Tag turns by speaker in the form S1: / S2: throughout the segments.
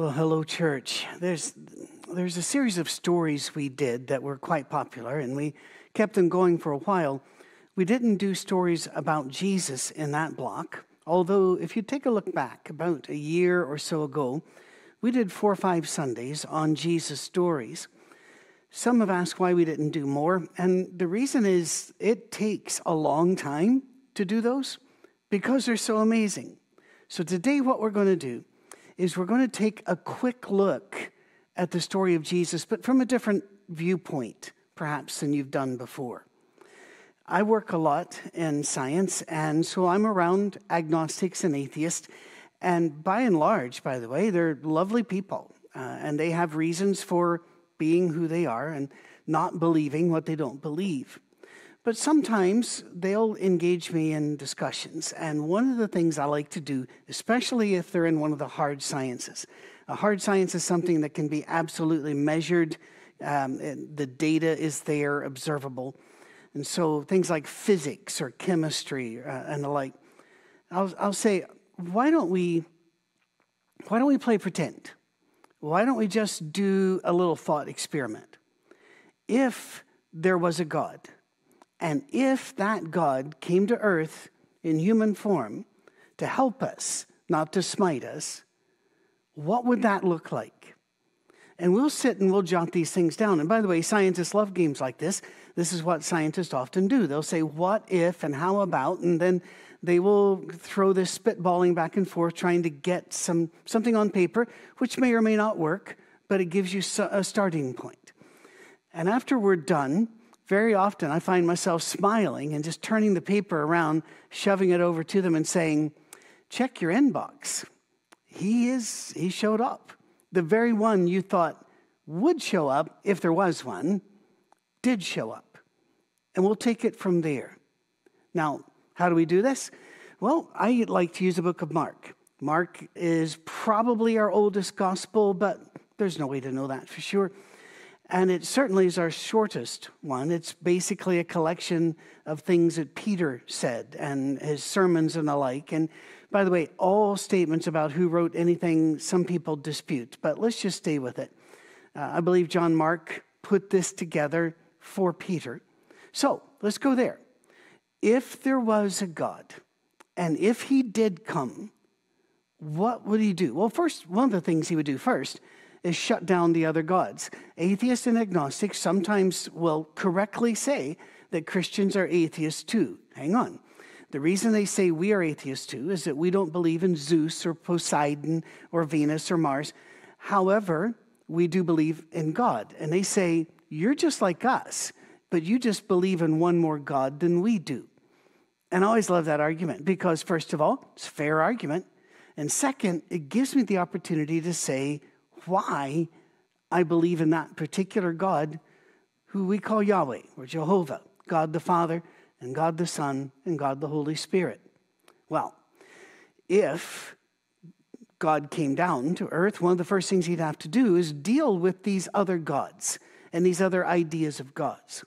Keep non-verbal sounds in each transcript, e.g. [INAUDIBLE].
S1: Well, hello, church. There's, there's a series of stories we did that were quite popular, and we kept them going for a while. We didn't do stories about Jesus in that block, although, if you take a look back about a year or so ago, we did four or five Sundays on Jesus stories. Some have asked why we didn't do more, and the reason is it takes a long time to do those because they're so amazing. So, today, what we're going to do is we're going to take a quick look at the story of Jesus, but from a different viewpoint, perhaps, than you've done before. I work a lot in science, and so I'm around agnostics and atheists. And by and large, by the way, they're lovely people, uh, and they have reasons for being who they are and not believing what they don't believe. But sometimes they'll engage me in discussions. And one of the things I like to do, especially if they're in one of the hard sciences, a hard science is something that can be absolutely measured, um, the data is there, observable. And so things like physics or chemistry uh, and the like, I'll, I'll say, why don't we why don't we play pretend? Why don't we just do a little thought experiment? If there was a God, and if that God came to earth in human form to help us, not to smite us, what would that look like? And we'll sit and we'll jot these things down. And by the way, scientists love games like this. This is what scientists often do. They'll say, what if and how about, and then they will throw this spitballing back and forth, trying to get some, something on paper, which may or may not work, but it gives you a starting point. And after we're done, very often I find myself smiling and just turning the paper around, shoving it over to them and saying, check your inbox. He is, he showed up. The very one you thought would show up if there was one did show up. And we'll take it from there. Now, how do we do this? Well, I like to use the book of Mark. Mark is probably our oldest gospel, but there's no way to know that for sure. And it certainly is our shortest one. It's basically a collection of things that Peter said and his sermons and the like. And by the way, all statements about who wrote anything, some people dispute, but let's just stay with it. Uh, I believe John Mark put this together for Peter. So let's go there. If there was a God, and if he did come, what would he do? Well, first, one of the things he would do first is shut down the other gods. Atheists and agnostics sometimes will correctly say that Christians are atheists too. Hang on. The reason they say we are atheists too is that we don't believe in Zeus or Poseidon or Venus or Mars. However, we do believe in God. And they say, You're just like us, but you just believe in one more God than we do. And I always love that argument because, first of all, it's a fair argument. And second, it gives me the opportunity to say, why I believe in that particular God who we call Yahweh or Jehovah, God the Father and God the Son and God the Holy Spirit. Well, if God came down to earth, one of the first things he'd have to do is deal with these other gods and these other ideas of gods.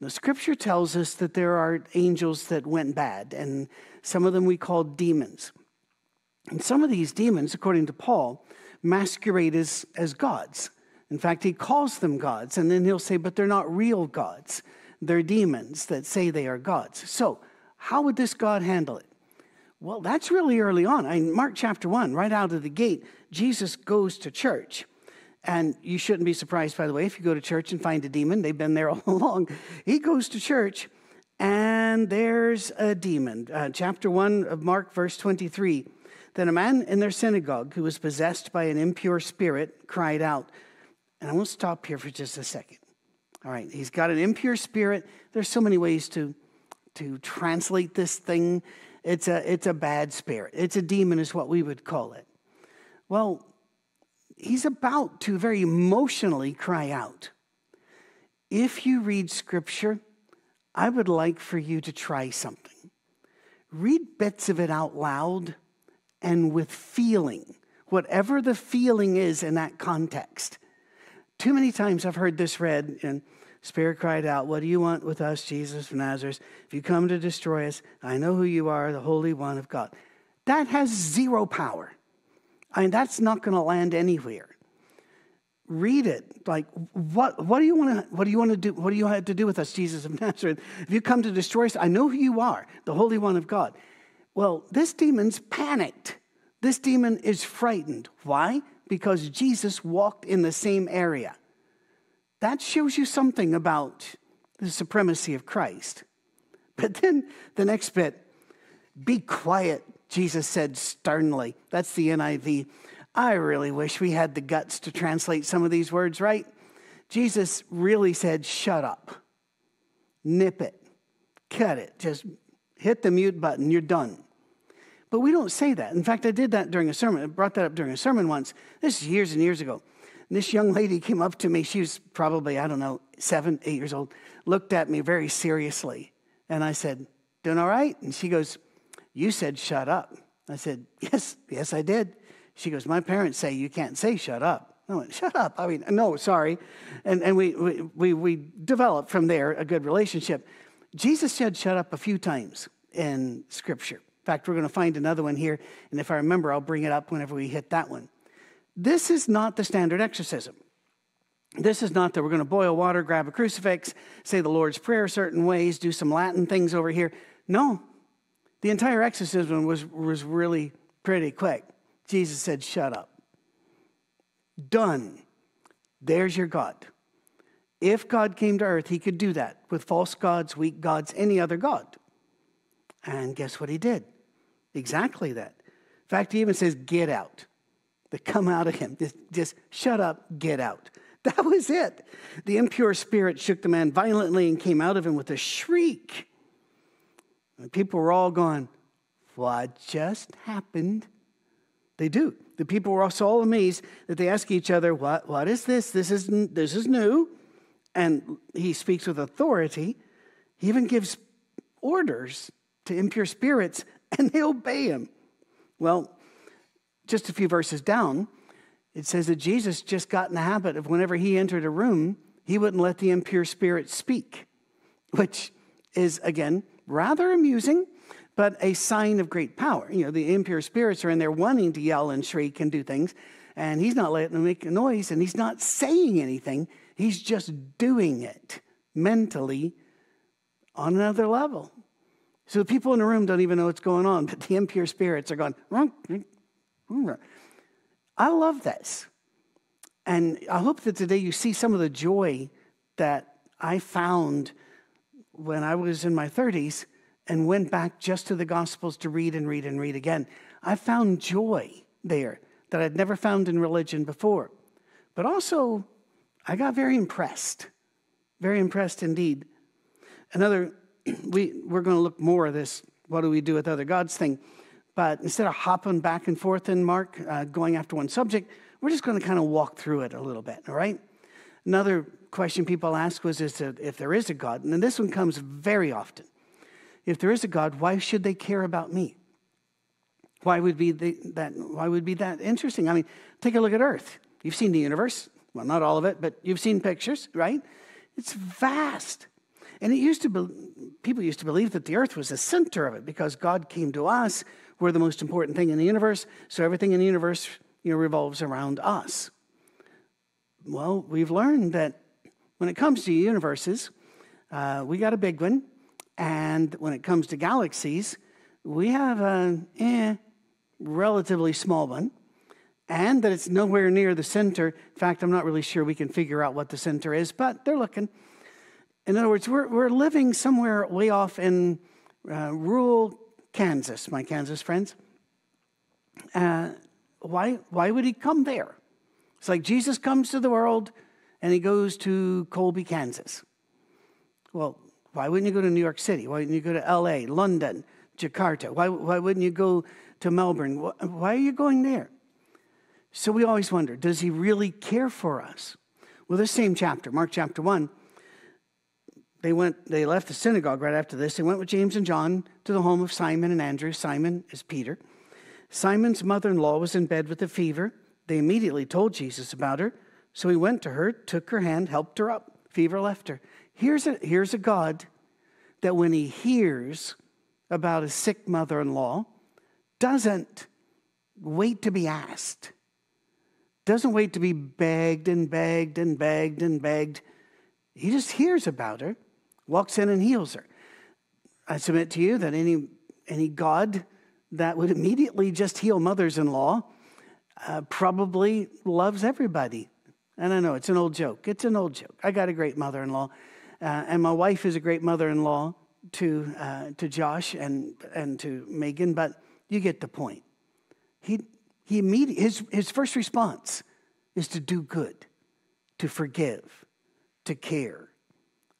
S1: The scripture tells us that there are angels that went bad, and some of them we call demons. And some of these demons, according to Paul, masquerade as, as gods. In fact, he calls them gods, and then he'll say, but they're not real gods. They're demons that say they are gods. So, how would this God handle it? Well, that's really early on. In Mark chapter 1, right out of the gate, Jesus goes to church. And you shouldn't be surprised, by the way, if you go to church and find a demon. They've been there [LAUGHS] all along. He goes to church, and there's a demon. Uh, chapter 1 of Mark, verse 23. Then a man in their synagogue who was possessed by an impure spirit cried out. And I want to stop here for just a second. All right, he's got an impure spirit. There's so many ways to to translate this thing. It's a, it's a bad spirit. It's a demon, is what we would call it. Well, he's about to very emotionally cry out. If you read scripture, I would like for you to try something. Read bits of it out loud and with feeling, whatever the feeling is in that context. Too many times I've heard this read, and Spirit cried out, What do you want with us, Jesus of Nazareth? If you come to destroy us, I know who you are, the Holy One of God. That has zero power. I mean, that's not going to land anywhere. Read it. Like, what, what do you want to what do you want to do? What do you have to do with us, Jesus of Nazareth? If you come to destroy us, I know who you are, the Holy One of God. Well, this demon's panicked. This demon is frightened. Why? Because Jesus walked in the same area. That shows you something about the supremacy of Christ. But then the next bit, be quiet, Jesus said sternly. That's the NIV. I really wish we had the guts to translate some of these words right. Jesus really said, shut up, nip it, cut it, just hit the mute button, you're done. But we don't say that. In fact, I did that during a sermon. I brought that up during a sermon once. This is years and years ago. And this young lady came up to me. She was probably, I don't know, seven, eight years old, looked at me very seriously. And I said, Doing all right? And she goes, You said shut up. I said, Yes, yes, I did. She goes, My parents say you can't say shut up. I went, Shut up. I mean, no, sorry. And, and we, we, we, we developed from there a good relationship. Jesus said shut up a few times in Scripture. In fact, we're going to find another one here. And if I remember, I'll bring it up whenever we hit that one. This is not the standard exorcism. This is not that we're going to boil water, grab a crucifix, say the Lord's Prayer certain ways, do some Latin things over here. No. The entire exorcism was, was really pretty quick. Jesus said, Shut up. Done. There's your God. If God came to earth, he could do that with false gods, weak gods, any other God. And guess what he did? Exactly that. In fact, he even says, Get out that come out of him. Just, just shut up, get out. [LAUGHS] That was it. The impure spirit shook the man violently and came out of him with a shriek. And people were all going, What just happened? They do. The people were also all amazed that they ask each other, What, what is this? This is, this is new. And he speaks with authority. He even gives orders to impure spirits, [LAUGHS] and they obey him. Well, just a few verses down, it says that Jesus just got in the habit of whenever he entered a room, he wouldn't let the impure spirit speak, which is, again, rather amusing, but a sign of great power. You know, the impure spirits are in there wanting to yell and shriek and do things, and he's not letting them make a noise, and he's not saying anything. He's just doing it mentally on another level. So the people in the room don't even know what's going on, but the impure spirits are going, I love this. And I hope that today you see some of the joy that I found when I was in my 30s and went back just to the Gospels to read and read and read again. I found joy there that I'd never found in religion before. But also, I got very impressed, very impressed indeed. Another, [CLEARS THROAT] we, we're going to look more of this what do we do with other gods thing. But instead of hopping back and forth in Mark, uh, going after one subject, we're just going to kind of walk through it a little bit, all right? Another question people ask was is if there is a God, and this one comes very often. If there is a God, why should they care about me? Why would be the, that? Why would be that interesting? I mean, take a look at Earth. You've seen the universe. Well, not all of it, but you've seen pictures, right? It's vast. And it used to be, people used to believe that the earth was the center of it because God came to us we're the most important thing in the universe, so everything in the universe you know, revolves around us. Well, we've learned that when it comes to universes, uh, we got a big one, and when it comes to galaxies, we have a eh, relatively small one, and that it's nowhere near the center. In fact, I'm not really sure we can figure out what the center is, but they're looking. In other words, we're, we're living somewhere way off in uh, rural Kansas, my Kansas friends. Uh, why, why would he come there? It's like Jesus comes to the world and he goes to Colby, Kansas. Well, Why wouldn't you go to New York City? Why wouldn't you go to LA, London, Jakarta? Why, why wouldn't you go to Melbourne? Why are you going there? So we always wonder does he really care for us? Well, this same chapter, Mark chapter 1, they went they left the synagogue right after this. They went with James and John to the home of Simon and Andrew. Simon is Peter. Simon's mother-in-law was in bed with a fever. They immediately told Jesus about her. So he went to her, took her hand, helped her up. Fever left her. Here's a, here's a God that when he hears about a sick mother in law, doesn't wait to be asked, doesn't wait to be begged and begged and begged and begged. He just hears about her, walks in and heals her. I submit to you that any, any God that would immediately just heal mothers in law uh, probably loves everybody. And I know it's an old joke. It's an old joke. I got a great mother in law, uh, and my wife is a great mother in law to, uh, to Josh and, and to Megan, but you get the point. He, he immediately, his, his first response is to do good, to forgive, to care.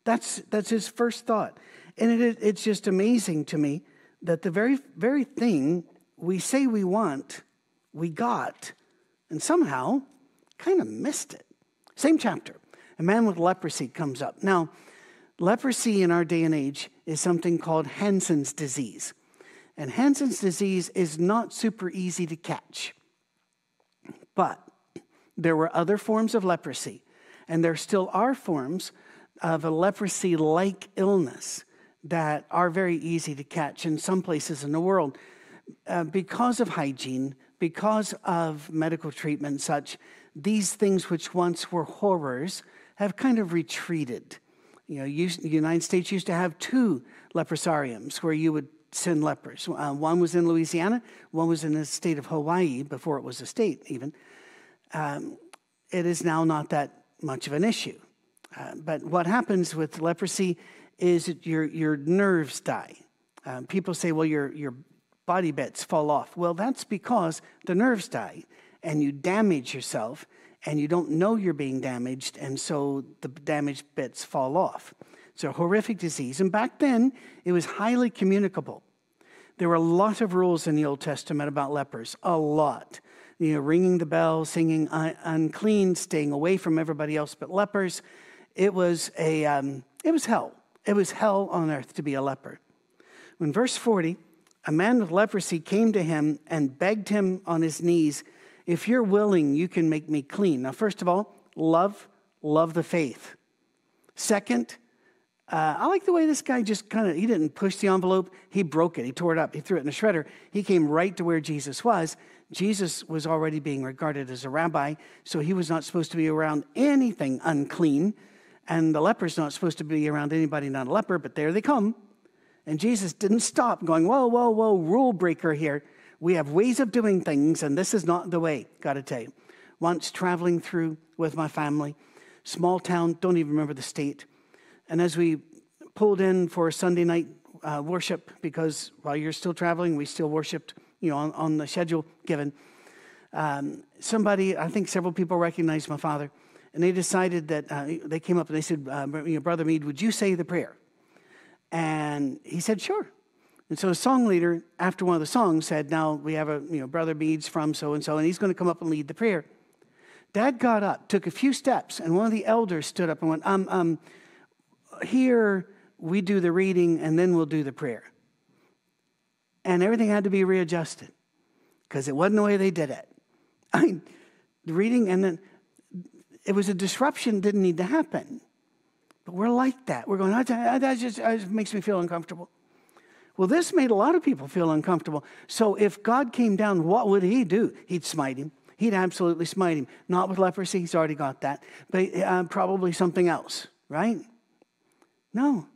S1: That's, that's his first thought. And it, it's just amazing to me that the very, very thing we say we want, we got, and somehow kind of missed it. Same chapter. A man with leprosy comes up. Now, leprosy in our day and age is something called Hansen's disease. And Hansen's disease is not super easy to catch. But there were other forms of leprosy, and there still are forms of a leprosy like illness that are very easy to catch in some places in the world. Uh, because of hygiene, because of medical treatment, such, these things which once were horrors have kind of retreated. You know, the United States used to have two leprosariums where you would send lepers. Uh, one was in Louisiana, one was in the state of Hawaii before it was a state, even. Um, it is now not that much of an issue. Uh, but what happens with leprosy is your, your nerves die. Um, people say, well, your, your body bits fall off. Well, that's because the nerves die and you damage yourself and you don't know you're being damaged, and so the damaged bits fall off. It's a horrific disease. And back then, it was highly communicable. There were a lot of rules in the Old Testament about lepers, a lot. You know, ringing the bell, singing unclean, staying away from everybody else but lepers. It was a, um, it was hell. It was hell on earth to be a leper. When verse 40, a man with leprosy came to him and begged him on his knees, If you're willing, you can make me clean. Now, first of all, love, love the faith. Second, uh, I like the way this guy just kind of, he didn't push the envelope, he broke it, he tore it up, he threw it in a shredder. He came right to where Jesus was. Jesus was already being regarded as a rabbi, so he was not supposed to be around anything unclean. And the leper's not supposed to be around anybody not a leper, but there they come. And Jesus didn't stop going, whoa, whoa, whoa, rule breaker here. We have ways of doing things, and this is not the way, gotta tell you. Once traveling through with my family, small town, don't even remember the state. And as we pulled in for Sunday night uh, worship, because while you're still traveling, we still worshiped, you know, on, on the schedule given. Um, somebody, I think several people recognized my father and they decided that uh, they came up and they said, uh, Brother Mead, would you say the prayer? And he said, Sure. And so the song leader, after one of the songs, said, Now we have a, you know, Brother Mead's from so and so, and he's going to come up and lead the prayer. Dad got up, took a few steps, and one of the elders stood up and went, um, um, Here we do the reading and then we'll do the prayer. And everything had to be readjusted because it wasn't the way they did it. [LAUGHS] I mean, the reading and then it was a disruption didn't need to happen. But we're like that. We're going, that just, that makes me feel uncomfortable. Well, this made a lot of people feel uncomfortable. So if God came down, what would he do? He'd smite him. He'd absolutely smite him. Not with leprosy, he's already got that, but uh, probably something else, right? No.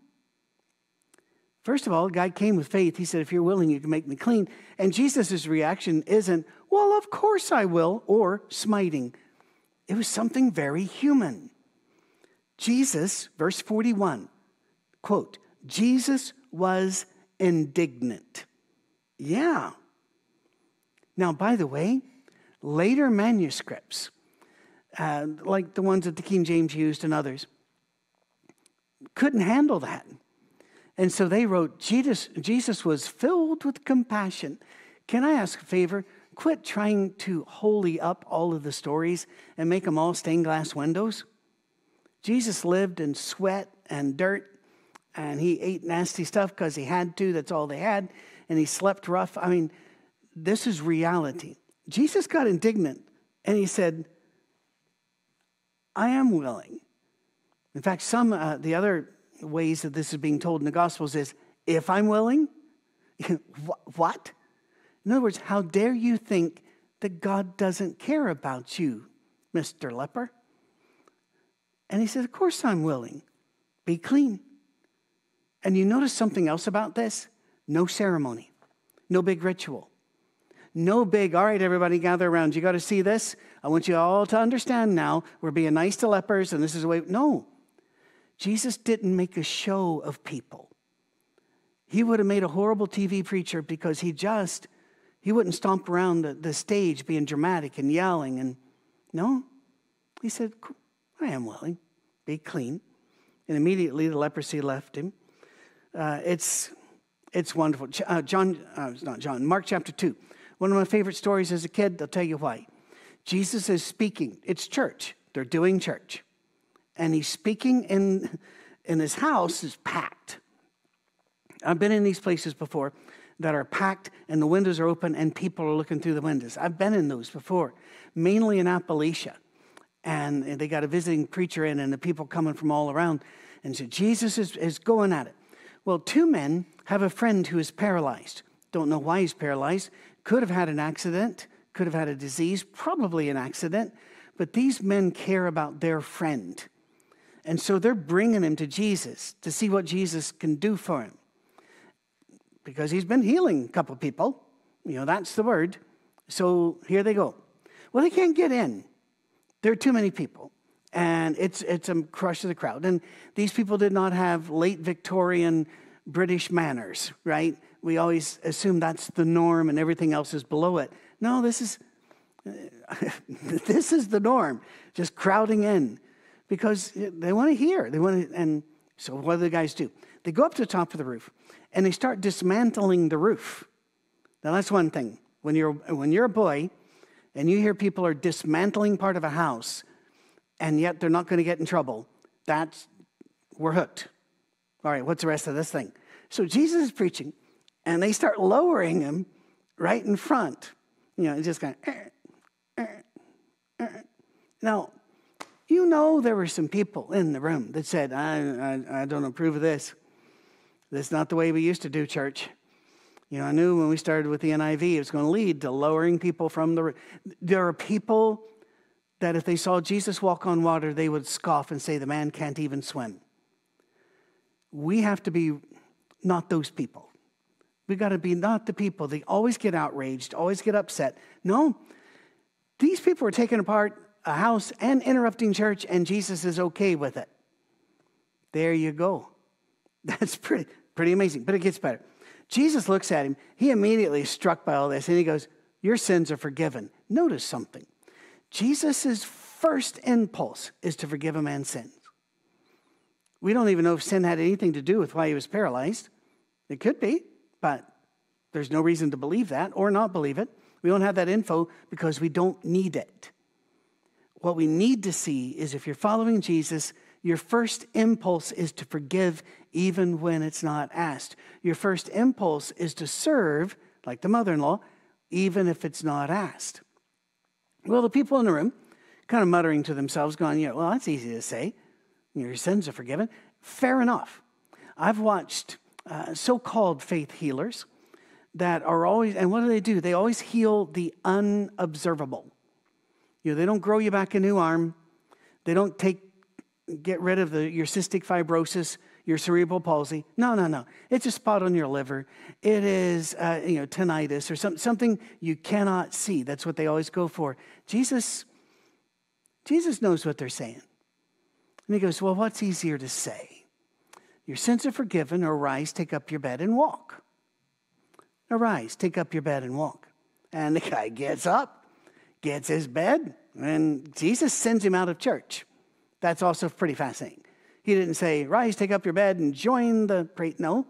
S1: First of all, God came with faith. He said, If you're willing, you can make me clean. And Jesus' reaction isn't, Well, of course I will, or smiting. It was something very human. Jesus, verse 41, quote, Jesus was indignant. Yeah. Now, by the way, later manuscripts, uh, like the ones that the King James used and others, couldn't handle that. And so they wrote, Jesus, Jesus was filled with compassion. Can I ask a favor? Quit trying to holy up all of the stories and make them all stained glass windows. Jesus lived in sweat and dirt, and he ate nasty stuff because he had to. That's all they had. And he slept rough. I mean, this is reality. Jesus got indignant and he said, I am willing. In fact, some, uh, the other ways that this is being told in the Gospels is, if I'm willing, [LAUGHS] what? In other words, how dare you think that God doesn't care about you, Mr. Leper? And he says, Of course I'm willing. Be clean. And you notice something else about this? No ceremony, no big ritual, no big, all right, everybody gather around. You got to see this. I want you all to understand now. We're being nice to lepers, and this is the way. No. Jesus didn't make a show of people. He would have made a horrible TV preacher because he just, he wouldn't stomp around the, the stage being dramatic and yelling. And no, he said, I am willing, be clean. And immediately the leprosy left him. Uh, it's, it's wonderful. Uh, John, uh, it's not John, Mark chapter 2. One of my favorite stories as a kid, I'll tell you why. Jesus is speaking. It's church. They're doing church. And he's speaking in, in his house is packed. I've been in these places before that are packed and the windows are open and people are looking through the windows. I've been in those before, mainly in Appalachia. And they got a visiting preacher in and the people coming from all around. And so Jesus is, is going at it. Well, two men have a friend who is paralyzed. Don't know why he's paralyzed. Could have had an accident, could have had a disease, probably an accident, but these men care about their friend. And so they're bringing him to Jesus to see what Jesus can do for him. Because he's been healing a couple people. You know, that's the word. So here they go. Well, they can't get in. There are too many people. And it's, it's a crush of the crowd. And these people did not have late Victorian British manners, right? We always assume that's the norm and everything else is below it. No, this is [LAUGHS] this is the norm. Just crowding in because they want to hear. They want to, and so what do the guys do? They go up to the top of the roof and they start dismantling the roof. Now that's one thing. When you're when you're a boy and you hear people are dismantling part of a house and yet they're not going to get in trouble, that's we're hooked. All right, what's the rest of this thing? So Jesus is preaching, and they start lowering him right in front. You know, just kind of. Eh, eh. Now, you know there were some people in the room that said, I, I, I don't approve of this. This is not the way we used to do church. You know, I knew when we started with the NIV, it was going to lead to lowering people from the. There are people that if they saw Jesus walk on water, they would scoff and say, The man can't even swim we have to be not those people. We got to be not the people that always get outraged, always get upset. No, these people are taken apart a house and interrupting church, and Jesus is okay with it. There you go. [LAUGHS] That's pretty, pretty amazing, but it gets better. Jesus looks at him. He immediately is struck by all this, and he goes, Your sins are forgiven. Notice something. Jesus' first impulse is to forgive a man's sins. We don't even know if sin had anything to do with why he was paralyzed. It could be, but there's no reason to believe that or not believe it. We don't have that info because we don't need it. What we need to see is if you're following Jesus, your first impulse is to forgive even when it's not asked. Your first impulse is to serve, like the mother in law, even if it's not asked. Well, the people in the room, kind of muttering to themselves, going, yeah, well, that's easy to say your sins are forgiven. Fair enough. I've watched uh, so called faith healers that are always, and what do they do? They always heal the unobservable. You know, they don't grow you back a new arm. They don't take, get rid of the, your cystic fibrosis, your cerebral palsy. No, no, no. It's a spot on your liver. It is, uh, you know, tinnitus or some, something you cannot see. That's what they always go for. Jesus, Jesus knows what they're saying. And he goes, Well, what's easier to say? Your sins are forgiven, or rise, take up your bed and walk. Arise, take up your bed and walk. And the guy gets up, gets his bed, and Jesus sends him out of church. That's also pretty fascinating. He didn't say, Rise, take up your bed, and join the pray. No.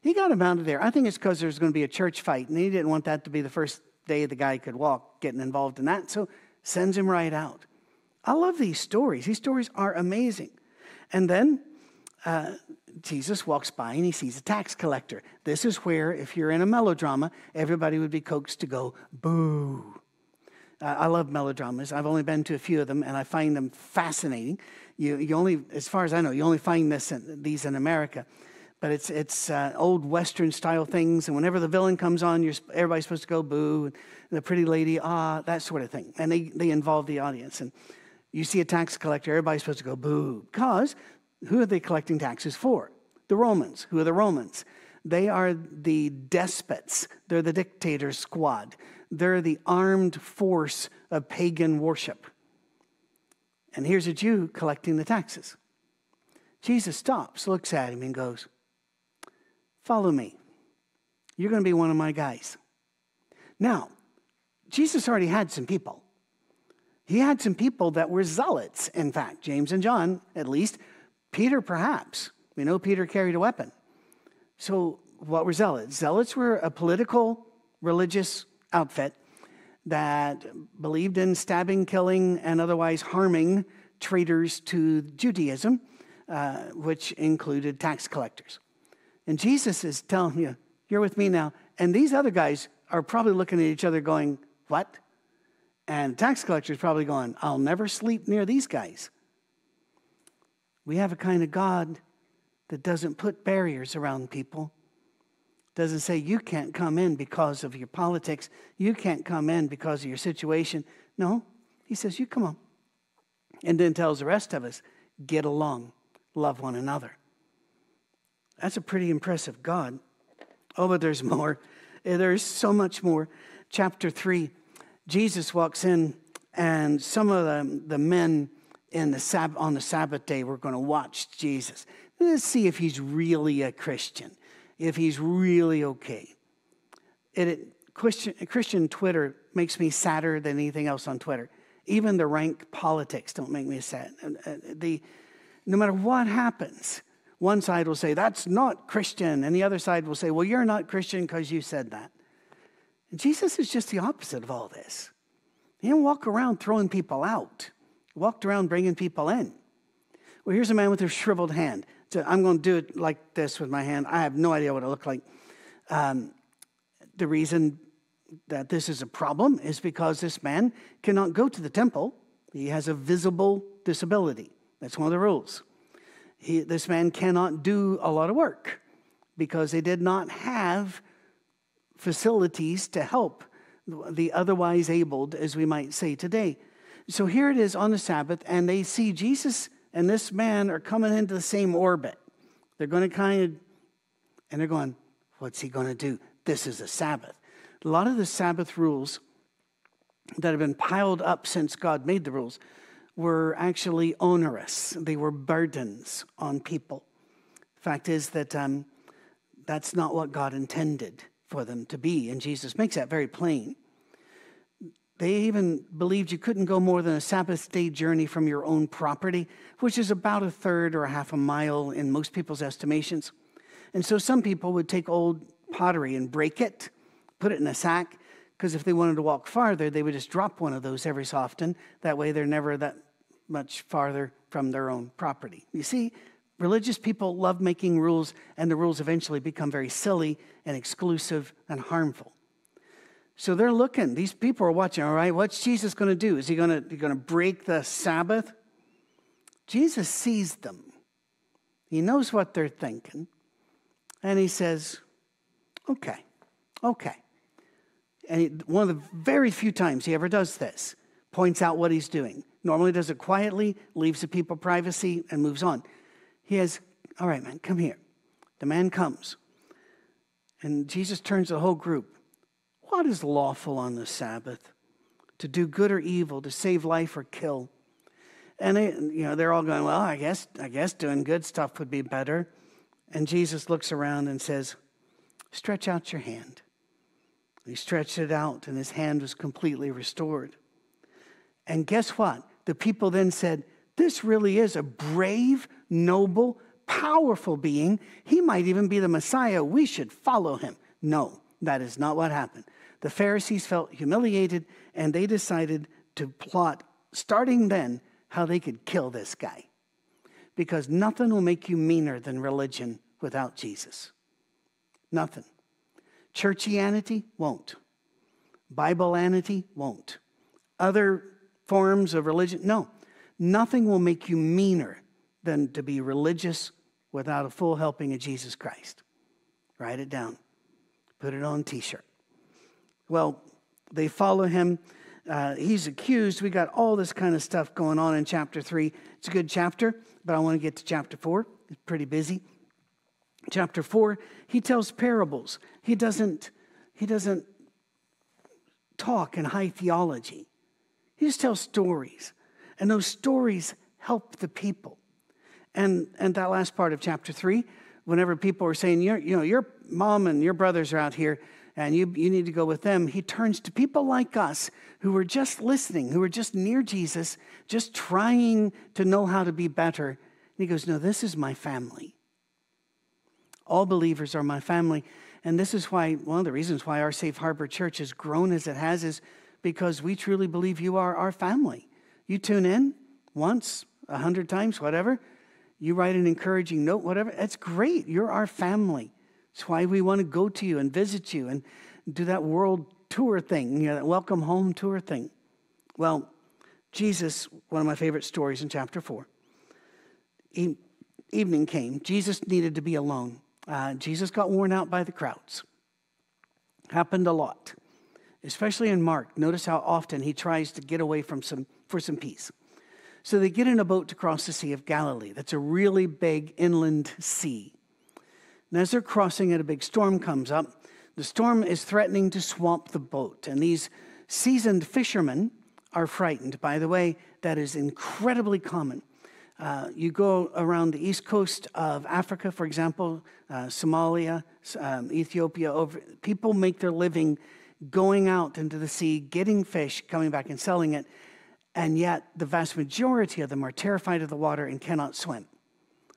S1: He got him out of there. I think it's because there's going to be a church fight, and he didn't want that to be the first day the guy could walk, getting involved in that. So sends him right out. I love these stories. These stories are amazing. And then uh, Jesus walks by and he sees a tax collector. This is where, if you're in a melodrama, everybody would be coaxed to go, boo. I love melodramas. I've only been to a few of them, and I find them fascinating. You, you only, as far as I know, you only find this in, these in America. But it's, it's uh, old Western style things, and whenever the villain comes on, you're, everybody's supposed to go boo, and the pretty lady, ah, that sort of thing. And they, they involve the audience. And you see a tax collector, everybody's supposed to go boo, because who are they collecting taxes for? The Romans. Who are the Romans? They are the despots, they're the dictator squad, they're the armed force of pagan worship. And here's a Jew collecting the taxes. Jesus stops, looks at him, and goes, Follow me. You're going to be one of my guys. Now, Jesus already had some people. He had some people that were zealots, in fact, James and John, at least, Peter, perhaps. We know Peter carried a weapon. So, what were zealots? Zealots were a political, religious outfit that believed in stabbing, killing, and otherwise harming traitors to Judaism, uh, which included tax collectors. And Jesus is telling you, You're with me now. And these other guys are probably looking at each other going, What? And tax collectors probably going, I'll never sleep near these guys. We have a kind of God that doesn't put barriers around people. Doesn't say you can't come in because of your politics, you can't come in because of your situation. No, he says, You come on. And then tells the rest of us, Get along, love one another. That's a pretty impressive God. Oh, but there's more. Eh, there's so much more. Chapter 3, Jesus walks in, and some of the, the men in the Sab- on the Sabbath day were going to watch Jesus. Let's see if he's really a Christian, if he's really okay. It, it, Christian, Christian Twitter makes me sadder than anything else on Twitter. Even the rank politics don't make me sad. The, no matter what happens, one side will say, that's not Christian. And the other side will say, well, you're not Christian because you said that. And Jesus is just the opposite of all this. He didn't walk around throwing people out, he walked around bringing people in. Well, here's a man with a shriveled hand. So I'm going to do it like this with my hand. I have no idea what it looked like. Um, the reason that this is a problem is because this man cannot go to the temple. He has a visible disability. That's one of the rules he, this man cannot do a lot of work because they did not have facilities to help the otherwise abled, as we might say today. So here it is on the Sabbath, and they see Jesus and this man are coming into the same orbit. They're going to kind of, and they're going, what's he going to do? This is a Sabbath. A lot of the Sabbath rules that have been piled up since God made the rules were actually onerous, they were burdens on people. Fact is that um, that's not what God intended for them to be, and Jesus makes that very plain. They even believed you couldn't go more than a Sabbath day journey from your own property, which is about a third or a half a mile in most people's estimations. And so some people would take old pottery and break it, put it in a sack, because if they wanted to walk farther, they would just drop one of those every so often. That way, they're never that much farther from their own property. You see, religious people love making rules, and the rules eventually become very silly and exclusive and harmful. So they're looking, these people are watching, all right, what's Jesus going to do? Is he going to, going to break the Sabbath? Jesus sees them, he knows what they're thinking, and he says, okay, okay. And one of the very few times he ever does this, points out what he's doing. Normally does it quietly, leaves the people privacy, and moves on. He has, all right, man, come here. The man comes. And Jesus turns to the whole group. What is lawful on the Sabbath? To do good or evil, to save life or kill? And they, you know, they're all going, well, I guess, I guess doing good stuff would be better. And Jesus looks around and says, stretch out your hand. he stretched it out, and his hand was completely restored. And guess what? The people then said, This really is a brave, noble, powerful being. He might even be the Messiah. We should follow him. No, that is not what happened. The Pharisees felt humiliated and they decided to plot, starting then, how they could kill this guy. Because nothing will make you meaner than religion without Jesus. Nothing. Churchianity won't. Bibleanity won't. Other forms of religion, no. Nothing will make you meaner than to be religious without a full helping of Jesus Christ. Write it down. Put it on t shirt. Well, they follow him. Uh, he's accused. We got all this kind of stuff going on in chapter three. It's a good chapter, but I want to get to chapter four. It's pretty busy. Chapter four, he tells parables. He doesn't, he doesn't talk in high theology. He just tells stories. And those stories help the people. And, and that last part of chapter three, whenever people are saying, you you know, your mom and your brothers are out here and you, you need to go with them, he turns to people like us who were just listening, who were just near Jesus, just trying to know how to be better. And he goes, No, this is my family. All believers are my family. And this is why, one of the reasons why our Safe Harbor Church has grown as it has is because we truly believe you are our family. You tune in once, a hundred times, whatever. You write an encouraging note, whatever. That's great. You're our family. That's why we want to go to you and visit you and do that world tour thing, you know, that welcome home tour thing. Well, Jesus, one of my favorite stories in chapter four. E- evening came. Jesus needed to be alone. Uh, Jesus got worn out by the crowds. Happened a lot, especially in Mark. Notice how often he tries to get away from some for some peace. So they get in a boat to cross the Sea of Galilee. That's a really big inland sea. And as they're crossing it, a big storm comes up. The storm is threatening to swamp the boat, and these seasoned fishermen are frightened. By the way, that is incredibly common. Uh, you go around the east coast of Africa, for example, uh, Somalia, um, Ethiopia, over, people make their living going out into the sea, getting fish, coming back and selling it, and yet the vast majority of them are terrified of the water and cannot swim.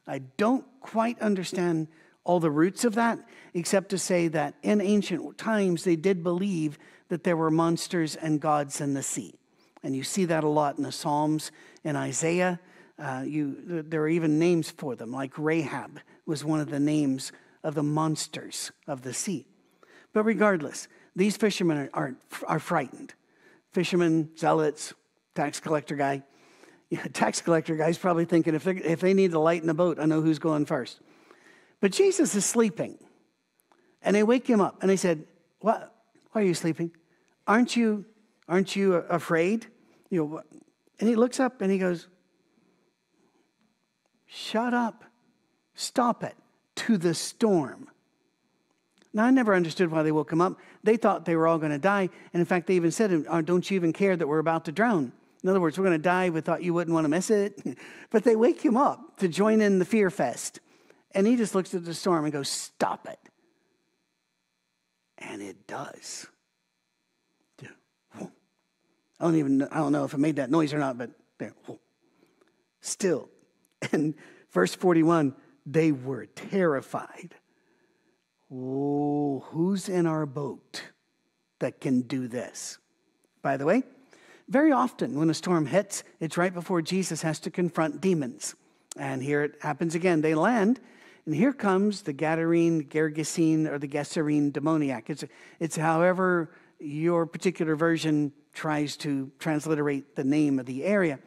S1: I don't quite understand all the roots of that, except to say that in ancient times they did believe that there were monsters and gods in the sea. And you see that a lot in the Psalms, in Isaiah. Uh, you, there are even names for them, like Rahab was one of the names of the monsters of the sea. But regardless, these fishermen are, are, are frightened. Fishermen, zealots, tax collector guy. [LAUGHS] Yeah, tax collector guy's probably thinking if, if they need to lighten a boat, I know who's going first. But Jesus is sleeping. And they wake him up and they said, what? Why are you sleeping? Aren't you, aren't you afraid? You know, and he looks up and he goes, Shut up. Stop it. To the storm. Now, I never understood why they woke him up. They thought they were all going to die. And in fact, they even said, uh, Don't you even care that we're about to drown? In other words, we're going to die. We thought you wouldn't want to miss it. [LAUGHS] but they wake him up to join in the fear fest. And he just looks at the storm and goes, Stop it. And it does. I don't even I don't know if it made that noise or not, but there. Still. And verse 41, they were terrified. Oh, who's in our boat that can do this? By the way, very often when a storm hits, it's right before Jesus has to confront demons. And here it happens again. They land, and here comes the Gadarene, Gergesene, or the Gerasene demoniac. It's, it's however your particular version tries to transliterate the name of the area.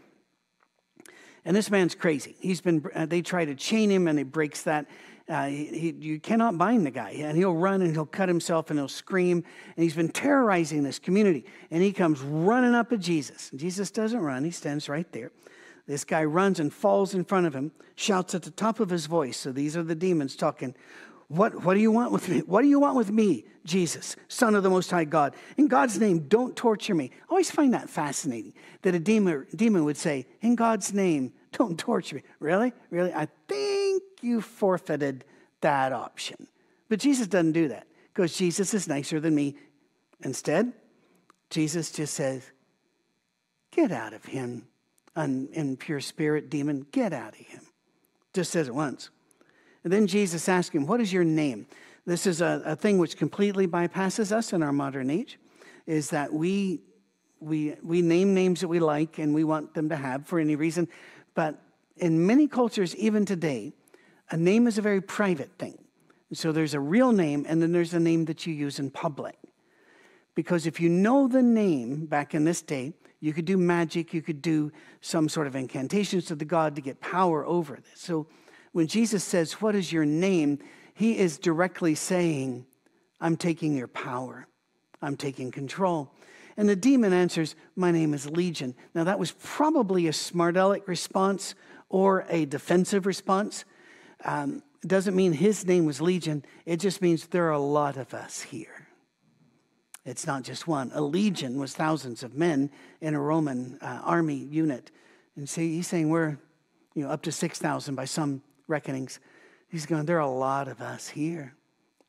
S1: And this man's crazy. He's been, uh, they try to chain him and he breaks that. Uh, he, you cannot bind the guy. And he'll run and he'll cut himself and he'll scream. And he's been terrorizing this community. And he comes running up at Jesus. Jesus doesn't run, he stands right there. This guy runs and falls in front of him, shouts at the top of his voice. So these are the demons talking. What, what do you want with me? What do you want with me, Jesus, Son of the Most High God? In God's name, don't torture me. I always find that fascinating that a demon, demon would say, In God's name, don't torture me. Really? Really? I think you forfeited that option. But Jesus doesn't do that because Jesus is nicer than me. Instead, Jesus just says, Get out of him, an impure spirit demon, get out of him. Just says it once. And then Jesus asked him, What is your name? This is a, a thing which completely bypasses us in our modern age, is that we, we, we name names that we like and we want them to have for any reason. But in many cultures, even today, a name is a very private thing. So there's a real name, and then there's a name that you use in public. Because if you know the name back in this day, you could do magic, you could do some sort of incantations to the God to get power over this. So when Jesus says, What is your name? he is directly saying, I'm taking your power, I'm taking control. And the demon answers, My name is Legion. Now, that was probably a smart aleck response or a defensive response. Um, doesn't mean his name was Legion, it just means there are a lot of us here. It's not just one. A legion was thousands of men in a Roman uh, army unit. And see, he's saying we're you know, up to 6,000 by some reckonings. He's going, there are a lot of us here.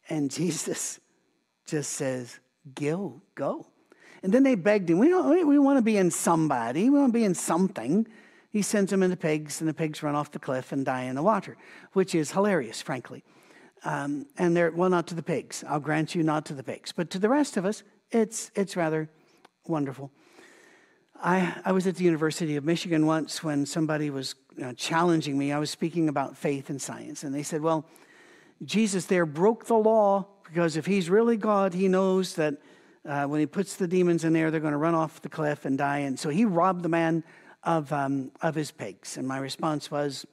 S1: And [LAUGHS] Jesus just says, go, go. And then they begged him, we, don't, we want to be in somebody, we want to be in something. He sends them in the pigs, and the pigs run off the cliff and die in the water, which is hilarious, frankly. Um, and they're, well, not to the pigs. I'll grant you not to the pigs. But to the rest of us, it's, it's rather wonderful. I, I was at the University of Michigan once when somebody was you know, challenging me. I was speaking about faith and science, and they said, Well, Jesus there broke the law because if he's really God, he knows that uh, when he puts the demons in there, they're going to run off the cliff and die. And so he robbed the man of, um, of his pigs. And my response was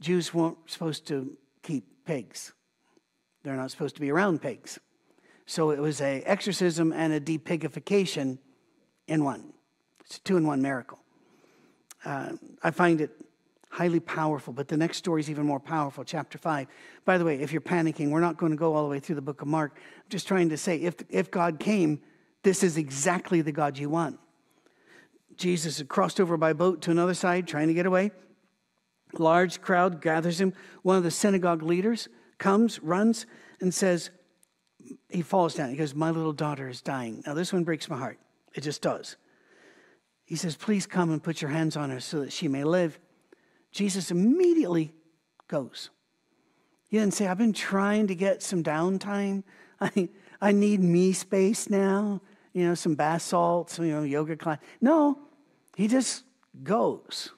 S1: Jews weren't supposed to keep pigs, they're not supposed to be around pigs. So it was a exorcism and a depigification in one. It's a two in one miracle. Uh, I find it highly powerful, but the next story is even more powerful, chapter 5. By the way, if you're panicking, we're not going to go all the way through the book of Mark. I'm just trying to say if, if God came, this is exactly the God you want. Jesus had crossed over by boat to another side, trying to get away. Large crowd gathers him. One of the synagogue leaders comes, runs, and says, he falls down. He goes, My little daughter is dying. Now, this one breaks my heart. It just does. He says, Please come and put your hands on her so that she may live. Jesus immediately goes. He didn't say, I've been trying to get some downtime. [LAUGHS] I, I need me space now you know, some bath salts, you know, yoga class. No, he just goes.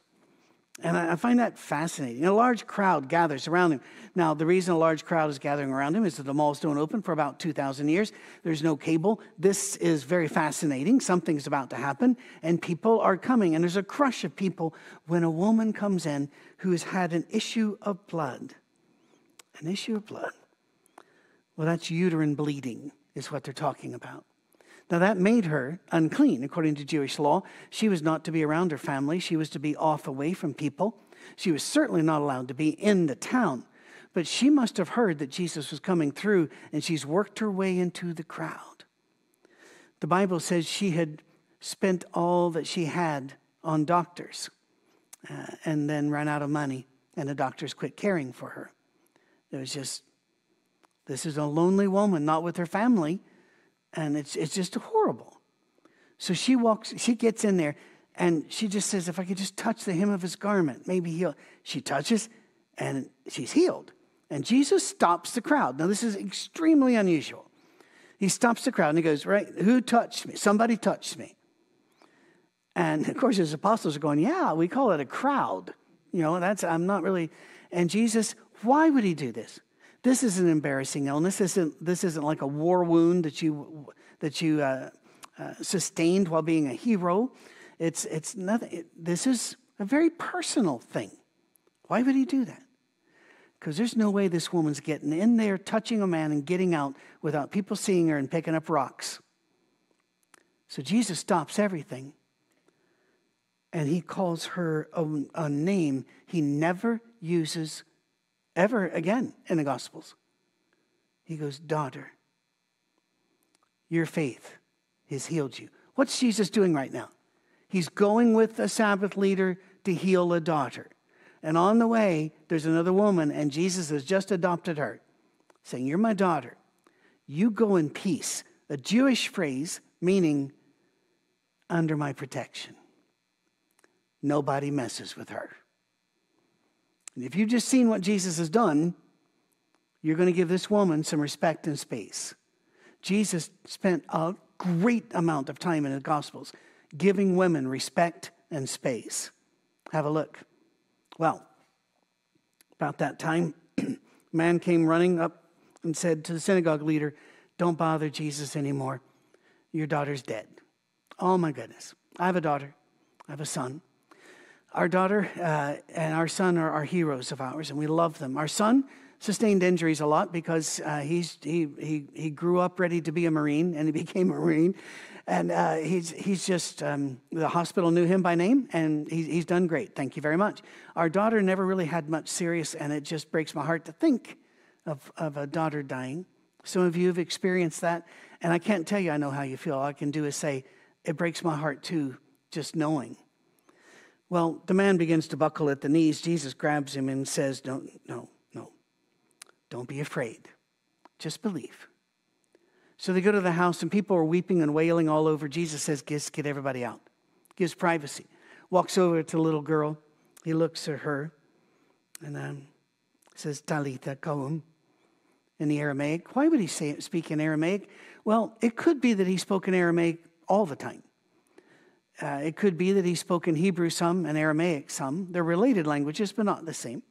S1: And I find that fascinating. A large crowd gathers around him. Now, the reason a large crowd is gathering around him is that the malls don't open for about 2,000 years. There's no cable. This is very fascinating. Something's about to happen, and people are coming. And there's a crush of people when a woman comes in who has had an issue of blood. An issue of blood. Well, that's uterine bleeding, is what they're talking about. Now, that made her unclean according to Jewish law. She was not to be around her family, she was to be off away from people. She was certainly not allowed to be in the town. But she must have heard that Jesus was coming through, and she's worked her way into the crowd. The Bible says she had spent all that she had on doctors uh, and then ran out of money, and the doctors quit caring for her. It was just, this is a lonely woman, not with her family and it's, it's just horrible. So she walks, she gets in there, and she just says, If I could just touch the hem of his garment, maybe he'll. She touches, and she's healed. And Jesus stops the crowd. Now, this is extremely unusual. He stops the crowd and he goes, Right, who touched me? Somebody touched me. And of course, his apostles are going, Yeah, we call it a crowd. You know, that's, I'm not really. And Jesus, why would he do this? This is an embarrassing illness. This isn't, this isn't like a war wound that you, that you uh, uh, sustained while being a hero. It's, it's nothing. It, this is a very personal thing. Why would he do that? Because there's no way this woman's getting in there, touching a man, and getting out without people seeing her and picking up rocks. So Jesus stops everything and he calls her a, a name he never uses ever again in the Gospels. He goes, Daughter, your faith has healed you. What's Jesus doing right now? He's going with a Sabbath leader to heal a daughter. And on the way, there's another woman, and Jesus has just adopted her, saying, You're my daughter. You go in peace. A Jewish phrase meaning under my protection. Nobody messes with her. And if you've just seen what Jesus has done, you're going to give this woman some respect and space. Jesus spent a great amount of time in the Gospels giving women respect and space. Have a look. Well, about that time, a [CLEARS THROAT] man came running up and said to the synagogue leader, Don't bother Jesus anymore. Your daughter's dead. Oh my goodness. I have a daughter, I have a son. Our daughter uh, and our son are, are heroes of ours, and we love them. Our son sustained injuries a lot because uh, he's, he, he, he grew up ready to be a Marine, and he [LAUGHS] became a Marine. And uh, he's, he's just, um, the hospital knew him by name, and he, he's done great. Thank you very much. Our daughter never really had much serious, and it just breaks my heart to think of, of a daughter dying. Some of you have experienced that, and I can't tell you I know how you feel. All I can do is say, it breaks my heart too, just knowing. Well, the man begins to buckle at the knees. Jesus grabs him and says, Don't, no, no, don't be afraid. Just believe. So they go to the house, and people are weeping and wailing all over. Jesus says, Get, get everybody out. Gives privacy. Walks over to the little girl. He looks at her and um, says, Talitha koum in the Aramaic. Why would he say speak in Aramaic? Well, it could be that he spoke in Aramaic all the time. Uh, it could be that he spoke in Hebrew some and Aramaic some. They're related languages, but not the same.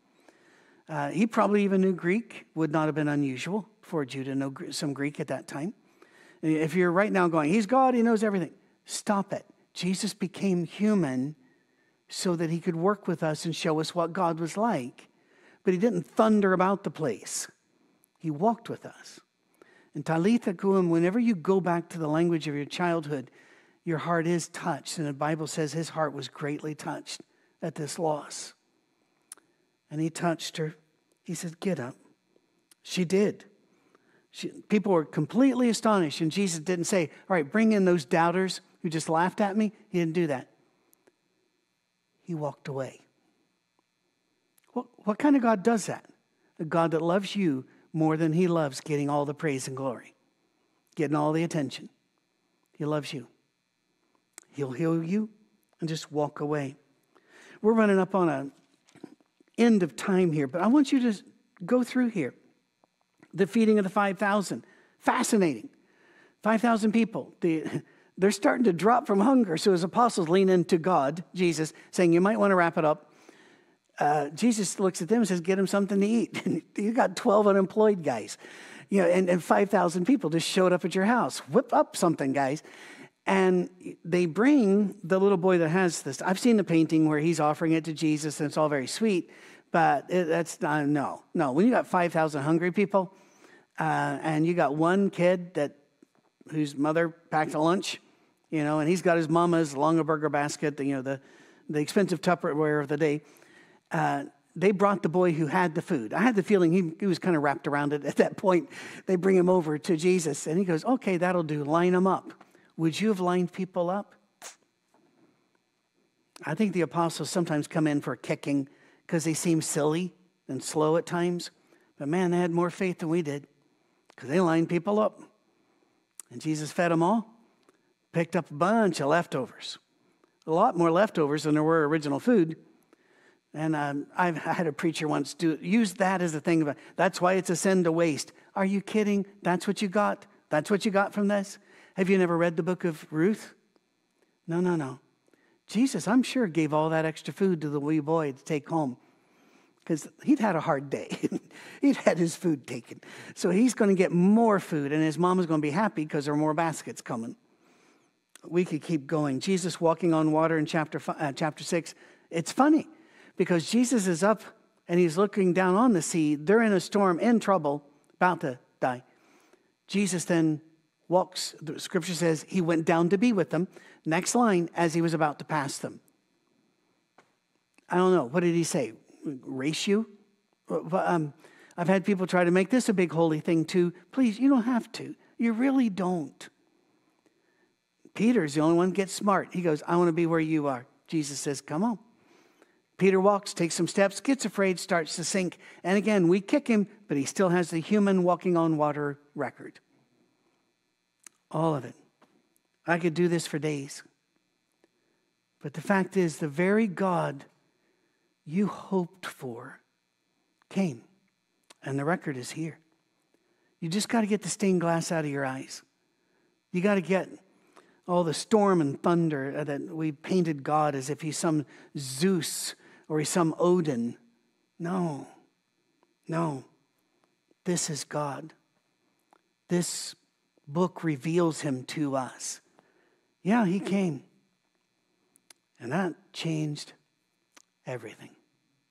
S1: Uh, he probably even knew Greek, would not have been unusual for Jew to know some Greek at that time. If you're right now going, He's God, He knows everything, stop it. Jesus became human so that He could work with us and show us what God was like. But He didn't thunder about the place, He walked with us. And Talitha Koum, whenever you go back to the language of your childhood, your heart is touched. And the Bible says his heart was greatly touched at this loss. And he touched her. He said, Get up. She did. She, people were completely astonished, and Jesus didn't say, All right, bring in those doubters who just laughed at me. He didn't do that. He walked away. What, what kind of God does that? A God that loves you more than he loves getting all the praise and glory, getting all the attention. He loves you. He'll heal you and just walk away. We're running up on a end of time here, but I want you to go through here the feeding of the 5,000. Fascinating. 5,000 people. The, [LAUGHS] they're starting to drop from hunger. So his apostles lean into God, Jesus, saying, You might want to wrap it up. Uh, Jesus looks at them and says, Get them something to eat. [LAUGHS] you got 12 unemployed guys. You know, and, and 5,000 people just showed up at your house. Whip up something, guys. And they bring the little boy that has this. I've seen the painting where he's offering it to Jesus, and it's all very sweet, but it, that's not, no, no. When you got 5,000 hungry people, uh, and you got one kid that whose mother packed a lunch, you know, and he's got his mama's Longaberger basket, the, you know, the, the expensive Tupperware of the day. Uh, they brought the boy who had the food. I had the feeling he, he was kind of wrapped around it at that point. They bring him over to Jesus, and he goes, Okay, that'll do. Line them up. Would you have lined people up? I think the apostles sometimes come in for kicking because they seem silly and slow at times. But man, they had more faith than we did because they lined people up. And Jesus fed them all, picked up a bunch of leftovers, a lot more leftovers than there were original food. And um, I've had a preacher once do use that as a thing of that's why it's a sin to waste. Are you kidding? That's what you got? That's what you got from this? Have you never read the book of Ruth? No, no, no. Jesus, I'm sure, gave all that extra food to the wee boy to take home because he'd had a hard day. [LAUGHS] he'd had his food taken. So he's going to get more food, and his mom is going to be happy because there are more baskets coming. We could keep going. Jesus walking on water in chapter, uh, chapter 6. It's funny because Jesus is up and he's looking down on the sea. They're in a storm, in trouble, about to die. Jesus then walks, the scripture says, he went down to be with them. Next line, as he was about to pass them. I don't know. What did he say? race you. Um, I've had people try to make this a big holy thing too. Please, you don't have to. You really don't. Peter's the only one gets smart. He goes, I want to be where you are. Jesus says, Come on. Peter walks, takes some steps, gets afraid, starts to sink. And again, we kick him, but he still has the human walking on water record. All of it. I could do this for days. But the fact is, the very God you hoped for came, and the record is here. You just got to get the stained glass out of your eyes. You got to get all the storm and thunder that we painted God as if he's some Zeus or he's some Odin. No, no. This is God. This book reveals him to us. Yeah, he came. And that changed everything.